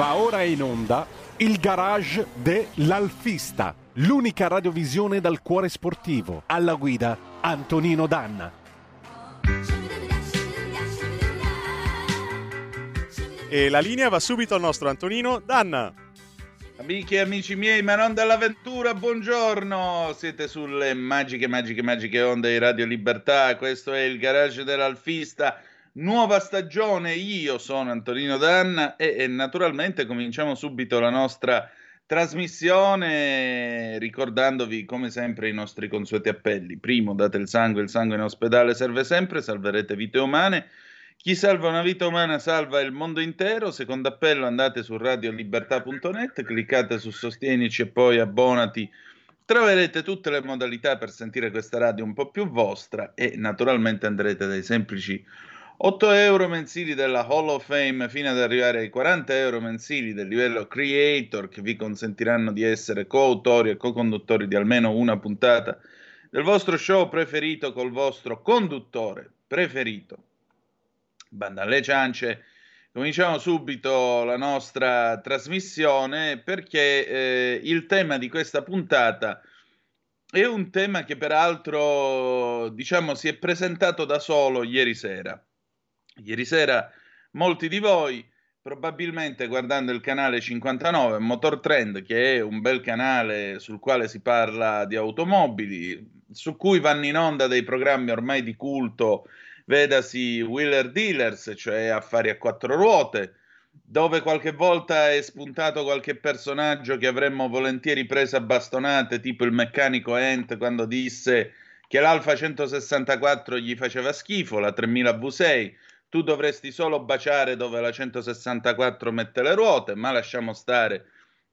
Va ora in onda il garage dell'Alfista, l'unica radiovisione dal cuore sportivo. Alla guida Antonino Danna. E la linea va subito al nostro Antonino Danna. Amiche e amici miei, ma non dall'avventura, buongiorno! Siete sulle magiche, magiche, magiche onde di Radio Libertà. Questo è il garage dell'Alfista nuova stagione. Io sono Antonino Danna e, e, naturalmente cominciamo subito la nostra trasmissione ricordandovi come sempre i nostri consueti appelli. Primo, date il sangue, il sangue in ospedale serve sempre, salverete vite umane. Chi salva una vita umana salva il mondo intero. Secondo appello andate su radiolibertà.net, cliccate su Sostienici e poi abbonati. Troverete tutte le modalità per sentire questa radio un po' più vostra e naturalmente andrete dai semplici 8 euro mensili della Hall of Fame fino ad arrivare ai 40 euro mensili del livello Creator che vi consentiranno di essere coautori e co-conduttori di almeno una puntata del vostro show preferito col vostro conduttore preferito. Banda alle ciance, cominciamo subito la nostra trasmissione perché eh, il tema di questa puntata è un tema che peraltro diciamo si è presentato da solo ieri sera Ieri sera molti di voi, probabilmente guardando il canale 59 Motor Trend, che è un bel canale sul quale si parla di automobili, su cui vanno in onda dei programmi ormai di culto, vedasi Wheeler Dealers, cioè affari a quattro ruote, dove qualche volta è spuntato qualche personaggio che avremmo volentieri preso a bastonate, tipo il meccanico Ent quando disse che l'Alfa 164 gli faceva schifo, la 3000 V6, tu dovresti solo baciare dove la 164 mette le ruote, ma lasciamo stare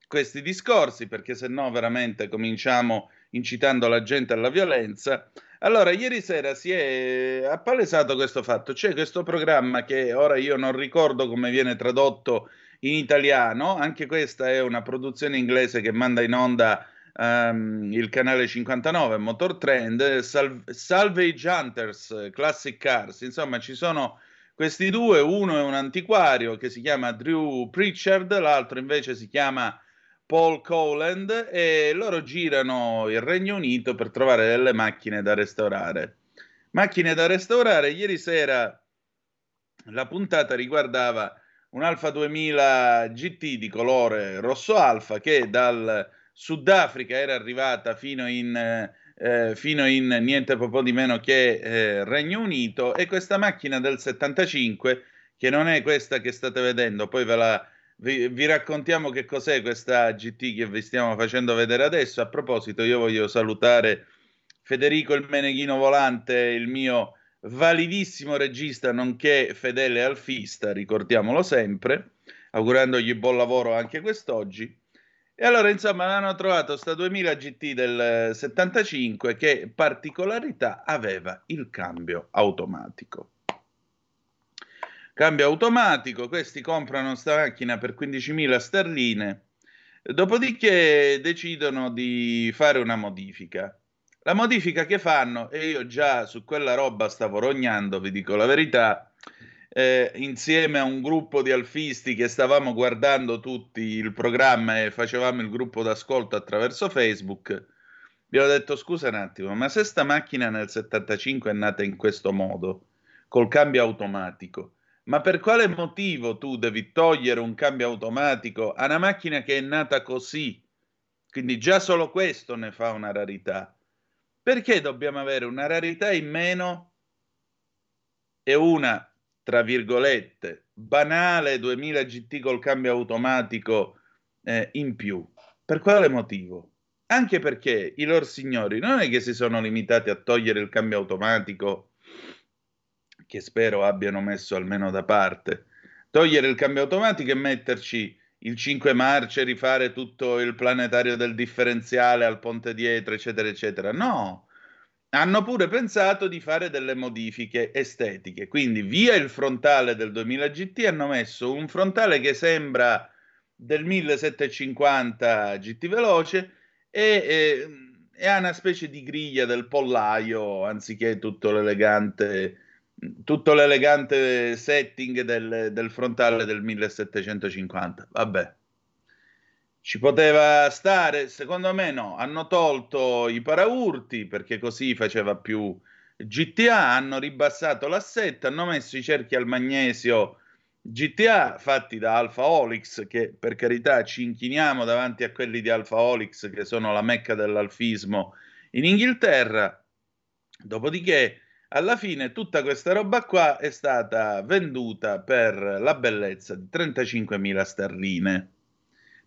questi discorsi perché se no veramente cominciamo incitando la gente alla violenza. Allora, ieri sera si è appalesato questo fatto. C'è questo programma che ora io non ricordo come viene tradotto in italiano, anche questa è una produzione inglese che manda in onda um, il canale 59 Motor Trend, Sal- Salvage Hunters, Classic Cars, insomma ci sono questi due, uno è un antiquario che si chiama Drew Pritchard, l'altro invece si chiama Paul Cowland e loro girano il Regno Unito per trovare delle macchine da restaurare. Macchine da restaurare, ieri sera la puntata riguardava un Alfa 2000 GT di colore rosso alfa che dal Sudafrica era arrivata fino in eh, fino in niente proprio di meno che eh, Regno Unito e questa macchina del 75 che non è questa che state vedendo, poi ve la, vi, vi, raccontiamo che cos'è questa GT che vi stiamo facendo vedere adesso. A proposito, io voglio salutare Federico il Meneghino Volante, il mio validissimo regista, nonché fedele alfista, ricordiamolo sempre, augurandogli buon lavoro anche quest'oggi. E allora, insomma, hanno trovato sta 2000 GT del 75 che particolarità aveva il cambio automatico. Cambio automatico, questi comprano sta macchina per 15.000 sterline, dopodiché decidono di fare una modifica. La modifica che fanno, e io già su quella roba stavo rognando, vi dico la verità, eh, insieme a un gruppo di alfisti che stavamo guardando tutti il programma e facevamo il gruppo d'ascolto attraverso Facebook, vi ho detto scusa un attimo, ma se sta macchina nel 75 è nata in questo modo, col cambio automatico, ma per quale motivo tu devi togliere un cambio automatico a una macchina che è nata così? Quindi già solo questo ne fa una rarità. Perché dobbiamo avere una rarità in meno e una tra virgolette, banale 2000 GT col cambio automatico eh, in più. Per quale motivo? Anche perché i loro signori non è che si sono limitati a togliere il cambio automatico, che spero abbiano messo almeno da parte, togliere il cambio automatico e metterci il 5 marce, rifare tutto il planetario del differenziale al ponte dietro, eccetera, eccetera. No, hanno pure pensato di fare delle modifiche estetiche, quindi via il frontale del 2000 GT hanno messo un frontale che sembra del 1750 GT veloce e, e, e ha una specie di griglia del pollaio anziché tutto l'elegante tutto l'elegante setting del, del frontale del 1750. Vabbè, ci poteva stare? Secondo me no. Hanno tolto i paraurti perché così faceva più GTA, hanno ribassato l'assetto, hanno messo i cerchi al magnesio GTA fatti da Alfa Olix, che per carità ci inchiniamo davanti a quelli di Alfa Olix, che sono la mecca dell'alfismo in Inghilterra. Dopodiché, alla fine, tutta questa roba qua è stata venduta per la bellezza di 35.000 sterline.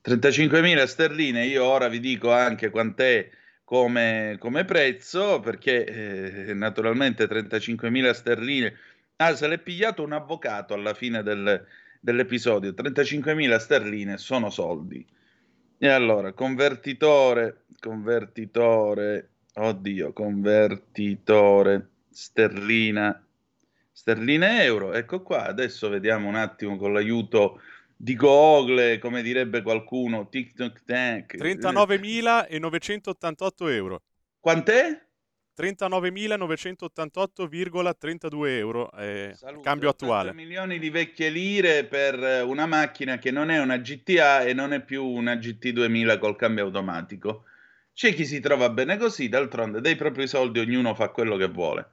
35.000 sterline, io ora vi dico anche quant'è come, come prezzo, perché eh, naturalmente 35.000 sterline Ah, se l'è pigliato un avvocato alla fine del, dell'episodio. 35.000 sterline sono soldi. E allora, convertitore, convertitore, oddio, convertitore, sterlina, sterline euro. Ecco qua, adesso vediamo un attimo con l'aiuto di Google, come direbbe qualcuno, TikTok Tank. 39.988 euro. Quant'è? 39.988,32 euro, eh, cambio attuale. milioni di vecchie lire per una macchina che non è una GTA e non è più una GT2000 col cambio automatico. C'è chi si trova bene così, d'altronde dei propri soldi ognuno fa quello che vuole.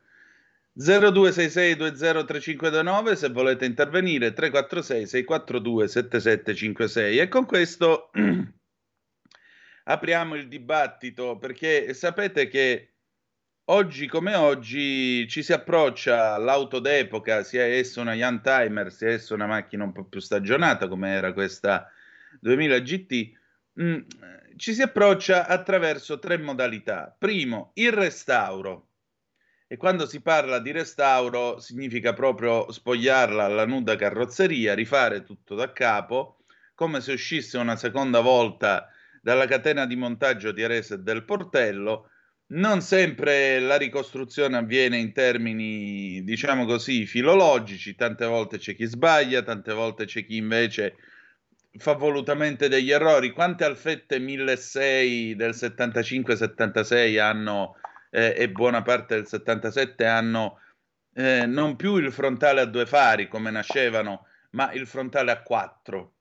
0266203529 se volete intervenire 346 642 7756 e con questo apriamo il dibattito perché sapete che Oggi come oggi ci si approccia all'auto d'epoca, sia essa una Young Timer, sia essa una macchina un po' più stagionata come era questa 2000 GT, mm, ci si approccia attraverso tre modalità. Primo, il restauro. E quando si parla di restauro significa proprio spogliarla alla nuda carrozzeria, rifare tutto da capo, come se uscisse una seconda volta dalla catena di montaggio di Arese del Portello non sempre la ricostruzione avviene in termini, diciamo così, filologici, tante volte c'è chi sbaglia, tante volte c'è chi invece fa volutamente degli errori. Quante alfette 1600 del 75-76 hanno, eh, e buona parte del 77 hanno eh, non più il frontale a due fari come nascevano, ma il frontale a quattro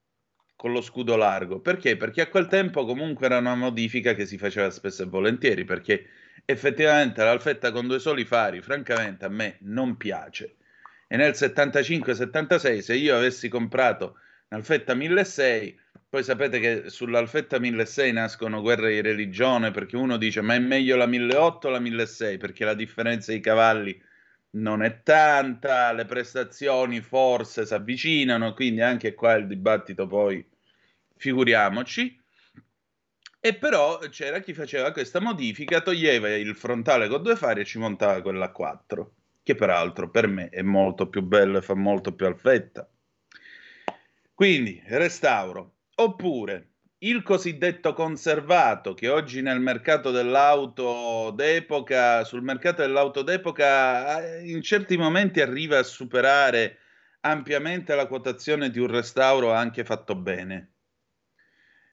con lo scudo largo. Perché? Perché a quel tempo comunque era una modifica che si faceva spesso e volentieri, perché effettivamente l'alfetta con due soli fari, francamente, a me non piace. E nel 75-76, se io avessi comprato un'alfetta 1600, poi sapete che sull'alfetta 1600 nascono guerre di religione, perché uno dice ma è meglio la 1800 o la 1600, perché la differenza di cavalli non è tanta, le prestazioni forse si avvicinano, quindi anche qua il dibattito poi figuriamoci. E però c'era chi faceva questa modifica, toglieva il frontale con due fari e ci montava quella a quattro, che peraltro per me è molto più bello e fa molto più alfetta. Quindi, restauro. Oppure il cosiddetto conservato che oggi nel mercato dell'auto d'epoca, sul mercato dell'auto d'epoca eh, in certi momenti arriva a superare ampiamente la quotazione di un restauro anche fatto bene.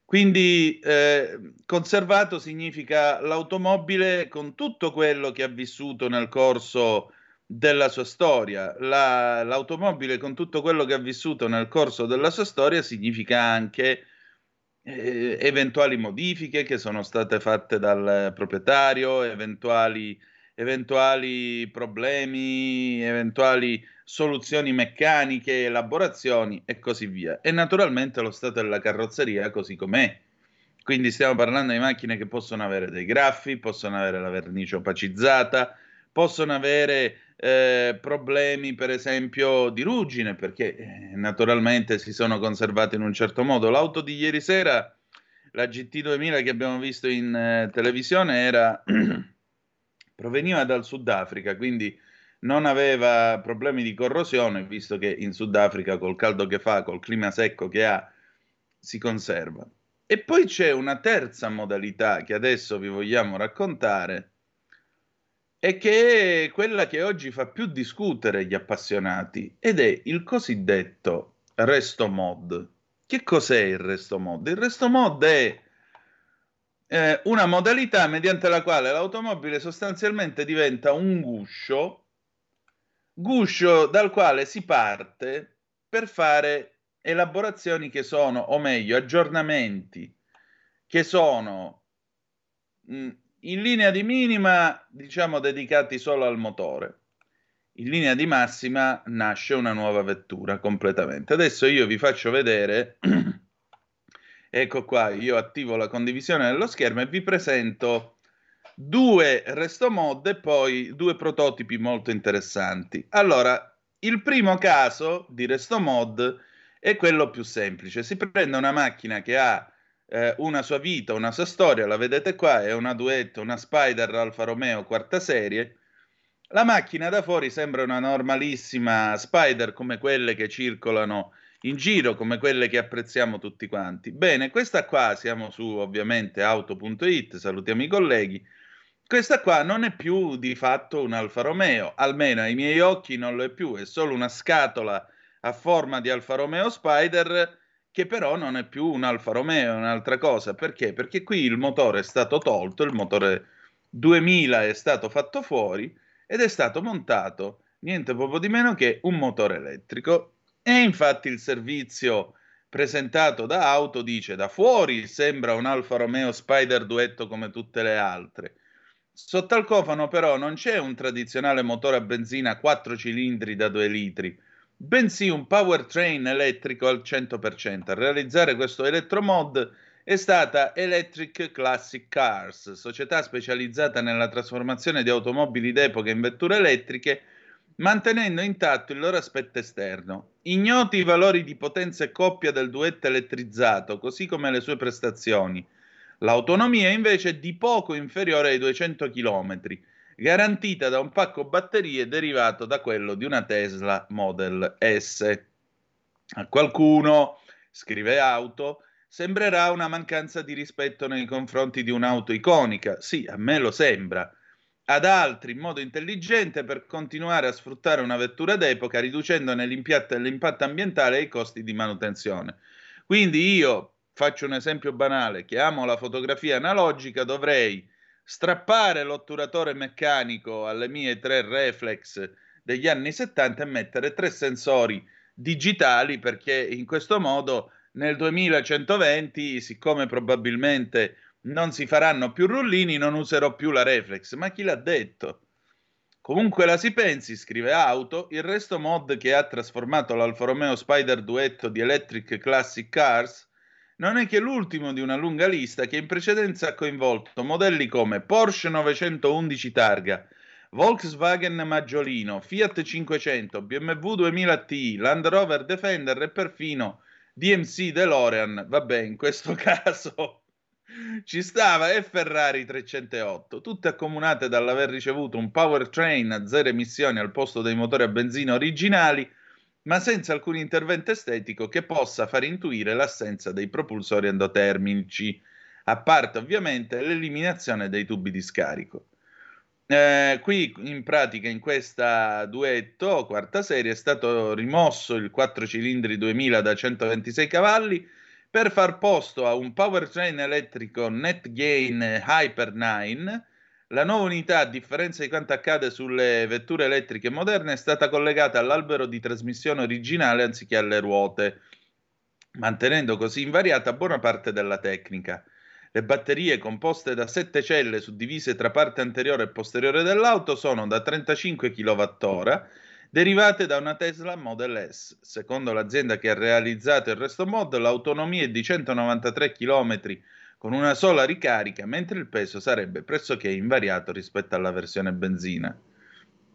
Quindi eh, conservato significa l'automobile con tutto quello che ha vissuto nel corso della sua storia. La, l'automobile con tutto quello che ha vissuto nel corso della sua storia significa anche eh, eventuali modifiche che sono state fatte dal proprietario, eventuali, eventuali problemi, eventuali soluzioni meccaniche, elaborazioni e così via. E naturalmente lo stato della carrozzeria così com'è. Quindi stiamo parlando di macchine che possono avere dei graffi, possono avere la vernice opacizzata, possono avere eh, problemi per esempio di ruggine perché eh, naturalmente si sono conservate in un certo modo. L'auto di ieri sera, la GT2000 che abbiamo visto in eh, televisione, era proveniva dal Sudafrica, quindi non aveva problemi di corrosione, visto che in Sudafrica col caldo che fa, col clima secco che ha, si conserva. E poi c'è una terza modalità che adesso vi vogliamo raccontare, e che è quella che oggi fa più discutere gli appassionati ed è il cosiddetto resto mod. Che cos'è il resto mod? Il resto mod è eh, una modalità mediante la quale l'automobile sostanzialmente diventa un guscio guscio dal quale si parte per fare elaborazioni che sono, o meglio, aggiornamenti che sono mh, in linea di minima, diciamo, dedicati solo al motore. In linea di massima nasce una nuova vettura completamente. Adesso io vi faccio vedere, ecco qua, io attivo la condivisione dello schermo e vi presento due resto mod e poi due prototipi molto interessanti. Allora, il primo caso di resto mod è quello più semplice. Si prende una macchina che ha eh, una sua vita, una sua storia, la vedete qua, è una duetto, una Spider Alfa Romeo quarta serie. La macchina da fuori sembra una normalissima Spider come quelle che circolano in giro, come quelle che apprezziamo tutti quanti. Bene, questa qua, siamo su ovviamente auto.it, salutiamo i colleghi questa qua non è più di fatto un Alfa Romeo, almeno ai miei occhi non lo è più, è solo una scatola a forma di Alfa Romeo Spider che però non è più un Alfa Romeo, è un'altra cosa. Perché? Perché qui il motore è stato tolto, il motore 2000 è stato fatto fuori ed è stato montato niente poco di meno che un motore elettrico. E infatti il servizio presentato da Auto dice da fuori sembra un Alfa Romeo Spider duetto come tutte le altre Sotto al cofano però non c'è un tradizionale motore a benzina a 4 cilindri da 2 litri, bensì un powertrain elettrico al 100%. A realizzare questo elettromod è stata Electric Classic Cars, società specializzata nella trasformazione di automobili d'epoca in vetture elettriche, mantenendo intatto il loro aspetto esterno. Ignoti i valori di potenza e coppia del duetto elettrizzato, così come le sue prestazioni. L'autonomia invece è di poco inferiore ai 200 km, garantita da un pacco batterie derivato da quello di una Tesla Model S. A qualcuno, scrive Auto, sembrerà una mancanza di rispetto nei confronti di un'auto iconica. Sì, a me lo sembra. Ad altri, in modo intelligente, per continuare a sfruttare una vettura d'epoca, riducendone l'impatto ambientale e i costi di manutenzione. Quindi io, faccio un esempio banale, che amo la fotografia analogica, dovrei strappare l'otturatore meccanico alle mie tre reflex degli anni 70 e mettere tre sensori digitali perché in questo modo nel 2120, siccome probabilmente non si faranno più rullini, non userò più la reflex. Ma chi l'ha detto? Comunque la si pensi, scrive Auto, il resto mod che ha trasformato l'Alfa Romeo Spider Duetto di Electric Classic Cars non è che l'ultimo di una lunga lista che in precedenza ha coinvolto modelli come Porsche 911 Targa, Volkswagen Maggiolino, Fiat 500, BMW 2000 Ti, Land Rover Defender e perfino DMC DeLorean. Vabbè, in questo caso ci stava e Ferrari 308, tutte accomunate dall'aver ricevuto un powertrain a zero emissioni al posto dei motori a benzina originali ma senza alcun intervento estetico che possa far intuire l'assenza dei propulsori endotermici, a parte ovviamente l'eliminazione dei tubi di scarico. Eh, qui in pratica in questa duetto quarta serie è stato rimosso il 4 cilindri 2000 da 126 cavalli per far posto a un powertrain elettrico NetGain Hyper 9 la nuova unità, a differenza di quanto accade sulle vetture elettriche moderne, è stata collegata all'albero di trasmissione originale anziché alle ruote, mantenendo così invariata buona parte della tecnica. Le batterie composte da sette celle suddivise tra parte anteriore e posteriore dell'auto sono da 35 kWh, derivate da una Tesla Model S. Secondo l'azienda che ha realizzato il resto mod, l'autonomia è di 193 km con una sola ricarica, mentre il peso sarebbe pressoché invariato rispetto alla versione benzina.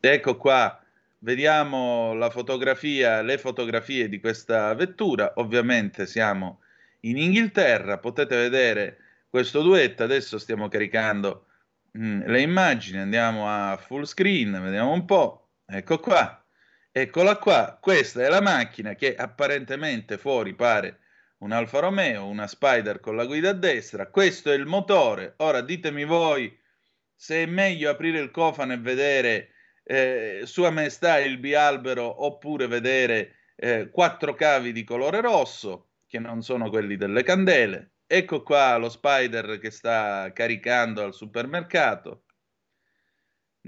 Ecco qua, vediamo fotografia, le fotografie di questa vettura. Ovviamente siamo in Inghilterra, potete vedere questo duetto. Adesso stiamo caricando mh, mm, le immagini, andiamo a full screen, vediamo un po'. Ecco qua, eccola qua. Questa è la macchina che apparentemente fuori pare un Alfa Romeo, una Spider con la guida a destra. Questo è il motore. Ora ditemi voi se è meglio aprire il cofano e vedere eh, Sua Maestà il bialbero oppure vedere eh, quattro cavi di colore rosso, che non sono quelli delle candele. Ecco qua lo Spider che sta caricando al supermercato.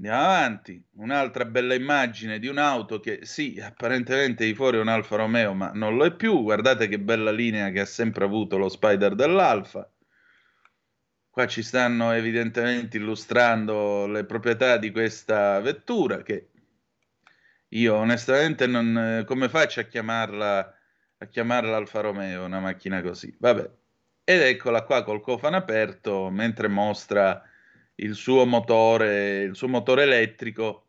Andiamo avanti, un'altra bella immagine di un'auto che sì, apparentemente di fuori è un Alfa Romeo, ma non lo è più. Guardate che bella linea che ha sempre avuto lo Spider dell'Alfa. Qua ci stanno evidentemente illustrando le proprietà di questa vettura che io onestamente non come faccio a chiamarla a chiamarla Alfa Romeo, una macchina così. Vabbè. Ed eccola qua col cofano aperto mentre mostra il suo motore, il suo motore elettrico.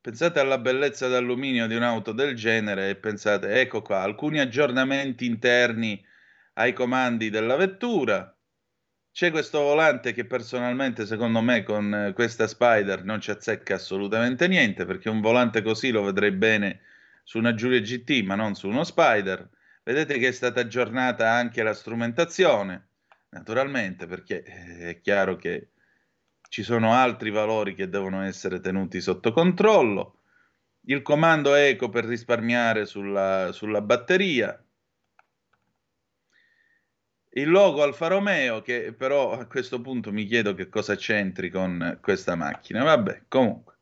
Pensate alla bellezza d'alluminio di un'auto del genere e pensate, ecco qua, alcuni aggiornamenti interni ai comandi della vettura. C'è questo volante che personalmente, secondo me, con questa Spider non ci azzecca assolutamente niente, perché un volante così lo vedrei bene su una Giulia GT, ma non su uno Spider. Vedete che è stata aggiornata anche la strumentazione naturalmente, perché eh, è chiaro che ci sono altri valori che devono essere tenuti sotto controllo. Il comando eco per risparmiare sulla, sulla batteria. Il logo Alfa Romeo, che però a questo punto mi chiedo che cosa c'entri con questa macchina. Vabbè, comunque.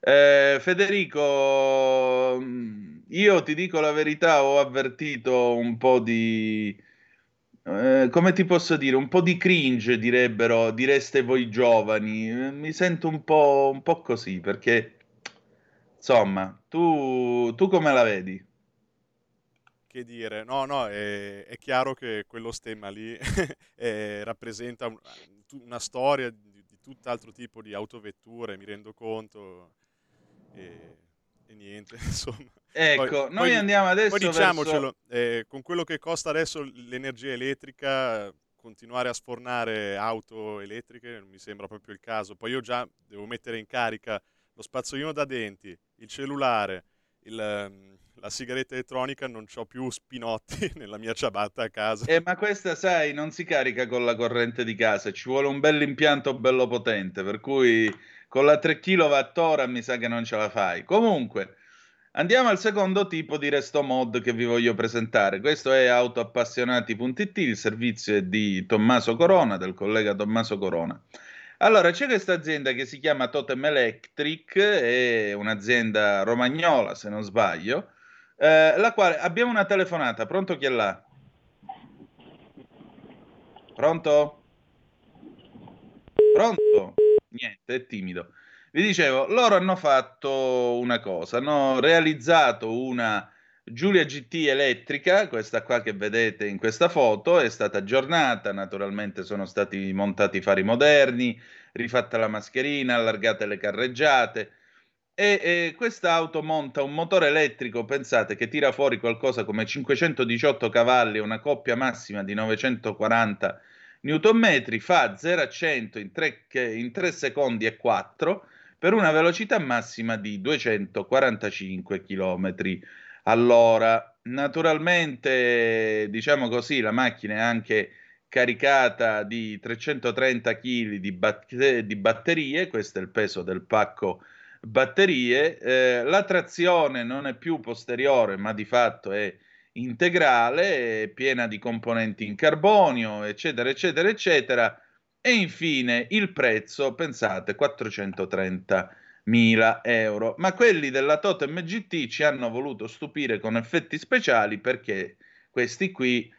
Eh, Federico, mm, io ti dico la verità, ho avvertito un po' di eh, come ti posso dire, un po' di cringe direbbero, direste voi giovani. Mi sento un po', un po così perché, insomma, tu, tu come la vedi? Che dire, no, no, è, è chiaro che quello stemma lì è, rappresenta un, una storia di, di tutt'altro tipo di autovetture, mi rendo conto. E, e niente, insomma. Ecco, poi, noi poi, andiamo adesso. Poi diciamocelo, verso... eh, con quello che costa adesso l'energia elettrica, continuare a sfornare auto elettriche non mi sembra proprio il caso. Poi io già devo mettere in carica lo spazzolino da denti, il cellulare, il, ehm, la sigaretta elettronica, non ho più spinotti nella mia ciabatta a casa. Eh, ma questa, sai, non si carica con la corrente di casa, ci vuole un bel impianto bello potente, per cui con la 3 kWh mi sa che non ce la fai. Comunque, Andiamo al secondo tipo di resto mod che vi voglio presentare. Questo è autoappassionati.it, il servizio è di Tommaso Corona, del collega Tommaso Corona. Allora, c'è questa azienda che si chiama Totem Electric, è un'azienda romagnola, se non sbaglio, eh, la quale abbiamo una telefonata. Pronto chi è là? Pronto? Pronto? Niente, è timido. Vi dicevo, loro hanno fatto una cosa, hanno realizzato una Giulia GT elettrica, questa qua che vedete in questa foto, è stata aggiornata, naturalmente sono stati montati fari moderni, rifatta la mascherina, allargate le carreggiate e, e questa auto monta un motore elettrico, pensate, che tira fuori qualcosa come 518 cavalli, una coppia massima di 940 Nm, fa 0 a 100 in 3, in 3 secondi e 4 per una velocità massima di 245 km all'ora. Naturalmente, diciamo così, la macchina è anche caricata di 330 kg di, bat- di batterie, questo è il peso del pacco batterie. Eh, la trazione non è più posteriore, ma di fatto è integrale, piena di componenti in carbonio, eccetera, eccetera, eccetera. E infine il prezzo, pensate, 430.000 euro. Ma quelli della Totem GT ci hanno voluto stupire con effetti speciali perché questi qui,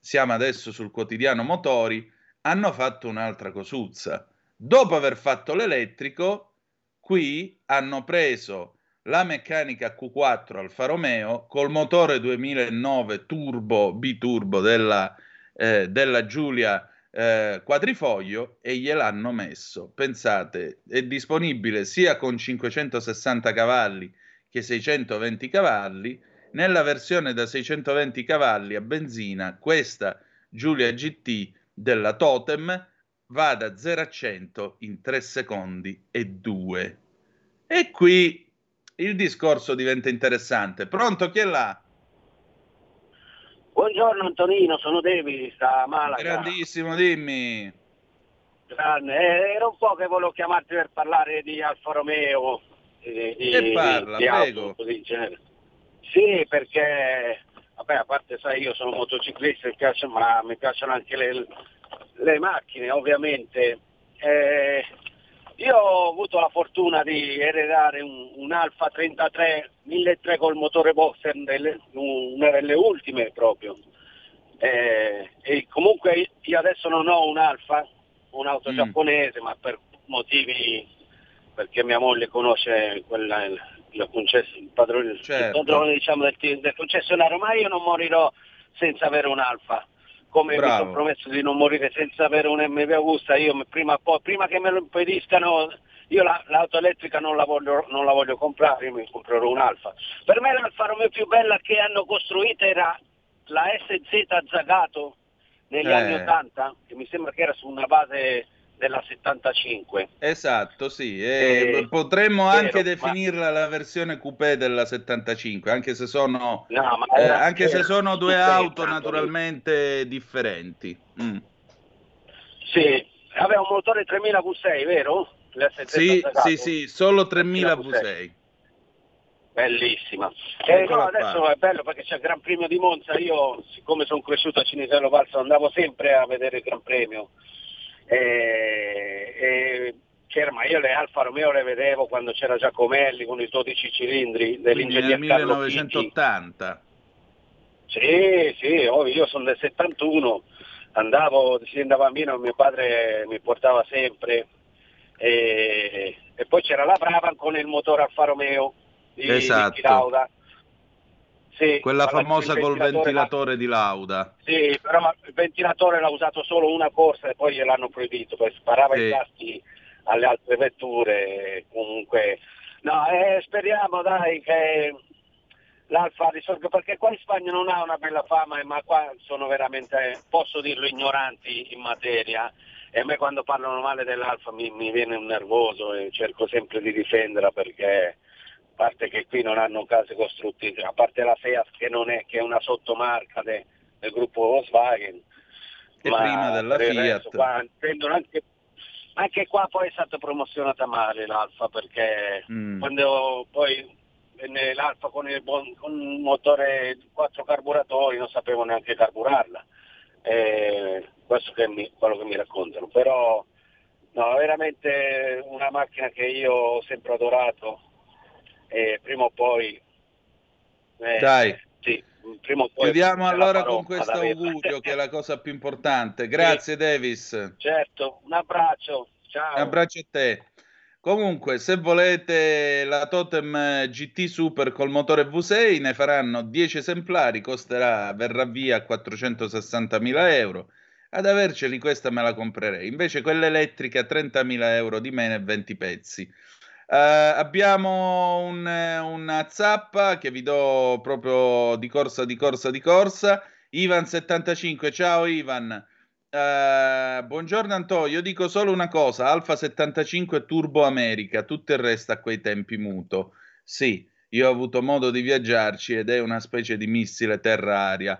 siamo adesso sul quotidiano motori, hanno fatto un'altra cosuzza. Dopo aver fatto l'elettrico, qui hanno preso la meccanica Q4 Alfa Romeo col motore 2009 turbo biturbo della, eh, della Giulia eh, quadrifoglio e gliel'hanno messo. Pensate, è disponibile sia con 560 cavalli che 620 cavalli. Nella versione da 620 cavalli a benzina, questa Giulia GT della Totem va da 0 a 100 in 3 secondi e 2. E qui il discorso diventa interessante. Pronto chi è là? Buongiorno Antonino, sono David, sta Malaga. Grandissimo, dimmi. Grande. Eh, era un po' che volevo chiamarti per parlare di Alfa Romeo. Di, e parla, di, prego. Auto, di sì, perché, vabbè, a parte sai, io sono motociclista, mi piacciono, ma mi piacciono anche le, le macchine, ovviamente. Eh, Io ho avuto la fortuna di eredare un, un Alfa 33 1300 col motore boxer, delle, una delle ultime proprio. Eh, e comunque io adesso non ho un Alfa, un'auto mm. giapponese, ma per motivi perché mia moglie conosce quella, il, il, il padrone, certo. il padrone diciamo, del, del, concessionario, ma io non morirò senza avere un Alfa. Come Bravo. mi sono promesso di non morire senza avere un MV Augusta, io prima, prima che me lo impediscano io la, l'auto elettrica non la, voglio, non la, voglio, comprare, io mi comprerò un Alfa. Per me l'Alfa Romeo più bella che hanno costruito era la SZ Zagato negli eh. anni 80, che mi sembra che era su una base della 75. Esatto, sì. E eh, potremmo vero, anche definirla ma... la versione coupé della 75, anche se sono, no, eh, anche se sono due auto naturalmente differenti. Mm. Sì, aveva un motore 3000 V6, vero? Sì, sì, sì, solo 3000 V6. V6 bellissima. Eh, no, adesso è bello perché c'è il Gran Premio di Monza, io siccome sono cresciuto a Cinisello Valso andavo sempre a vedere il Gran Premio. E, e c'era, ma io le Alfa Romeo le vedevo quando c'era Giacomelli con i 12 cilindri dell'ingegner nel 1980. Sì, sì, oh, io sono del 71, andavo, si andava a Mino, mio padre mi portava sempre e, e poi c'era la Brava con il motore Alfa Romeo di, esatto. di. Sì, Quella famosa col ventilatore ma... di Lauda. Sì, però il ventilatore l'ha usato solo una corsa e poi gliel'hanno proibito, poi sparava sì. i tasti alle altre vetture. Comunque, no, eh, speriamo dai che l'Alfa risolga, perché qua in Spagna non ha una bella fama, ma qua sono veramente, posso dirlo, ignoranti in materia. E a me quando parlano male dell'Alfa mi, mi viene un nervoso e cerco sempre di difenderla perché parte che qui non hanno case costruttive, a parte la Seat che, non è, che è una sottomarca de, del gruppo Volkswagen. E prima della Fiat. Qua, anche, anche, qua poi è stata promozionata male l'Alfa perché mm. quando poi venne l'Alfa con, il, con un motore 4 carburatori non sapevo neanche carburarla. Eh, questo è quello che mi raccontano. Però no, veramente una macchina che io ho sempre adorato e prima o poi... Eh, Dai. Sì, prima o poi Chiudiamo allora con questo augurio che è la cosa più importante. Grazie sì. Davis. Certo, un abbraccio. Ciao. Un abbraccio a te. Comunque, se volete la Totem GT Super col motore V6, ne faranno 10 esemplari, costerà, verrà via a 460.000 euro. Ad averceli questa me la comprerei. Invece quella elettrica 30.000 euro di meno e 20 pezzi. Uh, abbiamo un, una zappa che vi do proprio di corsa, di corsa, di corsa. Ivan75, ciao Ivan. Uh, buongiorno Antonio, io dico solo una cosa, Alfa 75 Turbo America, tutto il resto a quei tempi muto. Sì, io ho avuto modo di viaggiarci ed è una specie di missile terra-aria.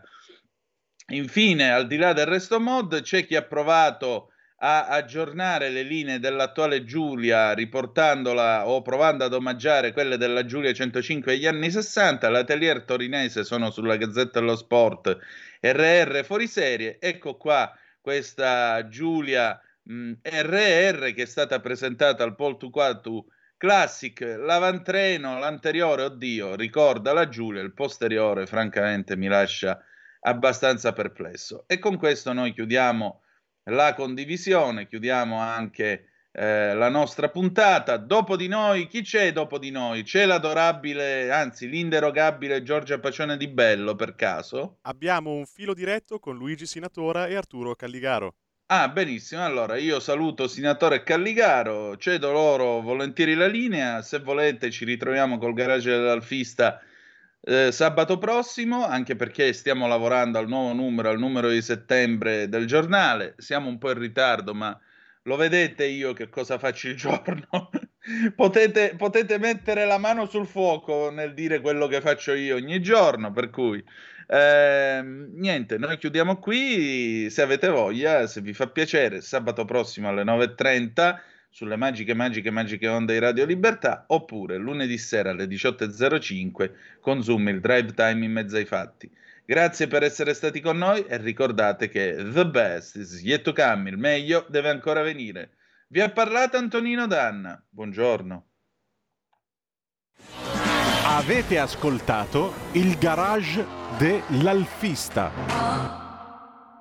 Infine, al di là del resto mod, c'è chi ha provato a aggiornare le linee dell'attuale Giulia riportandola o provando ad omaggiare quelle della Giulia 105 degli anni 60. L'atelier torinese sono sulla Gazzetta dello Sport RR fuori serie. Ecco qua questa Giulia mh, RR che è stata presentata al Pol Tuquatu Classic, l'avantreno, l'anteriore, oddio, ricorda la Giulia, il posteriore francamente mi lascia abbastanza perplesso. E con questo noi chiudiamo la condivisione, chiudiamo anche eh, la nostra puntata. Dopo di noi, chi c'è dopo di noi? C'è l'adorabile, anzi l'inderogabile Giorgia Pacione di Bello per caso? Abbiamo un filo diretto con Luigi Sinatora e Arturo Calligaro. Ah, benissimo. Allora io saluto Senatore Calligaro, cedo loro volentieri la linea. Se volete, ci ritroviamo col garage dell'Alfista eh, sabato prossimo, anche perché stiamo lavorando al nuovo numero, al numero di settembre del giornale. Siamo un po' in ritardo, ma lo vedete io che cosa faccio il giorno. potete, potete, mettere la mano sul fuoco nel dire quello che faccio io ogni giorno, per cui eh, niente, noi chiudiamo qui. Se avete voglia, se vi fa piacere, sabato prossimo alle 9.30 sulle magiche, magiche, magiche onde di Radio Libertà, oppure lunedì sera alle 18.05 con Zoom il drive time in mezzo ai fatti. Grazie per essere stati con noi e ricordate che the best is yet to come, il meglio deve ancora venire. Vi ha parlato Antonino Danna. Buongiorno. Avete ascoltato il garage dell'alfista.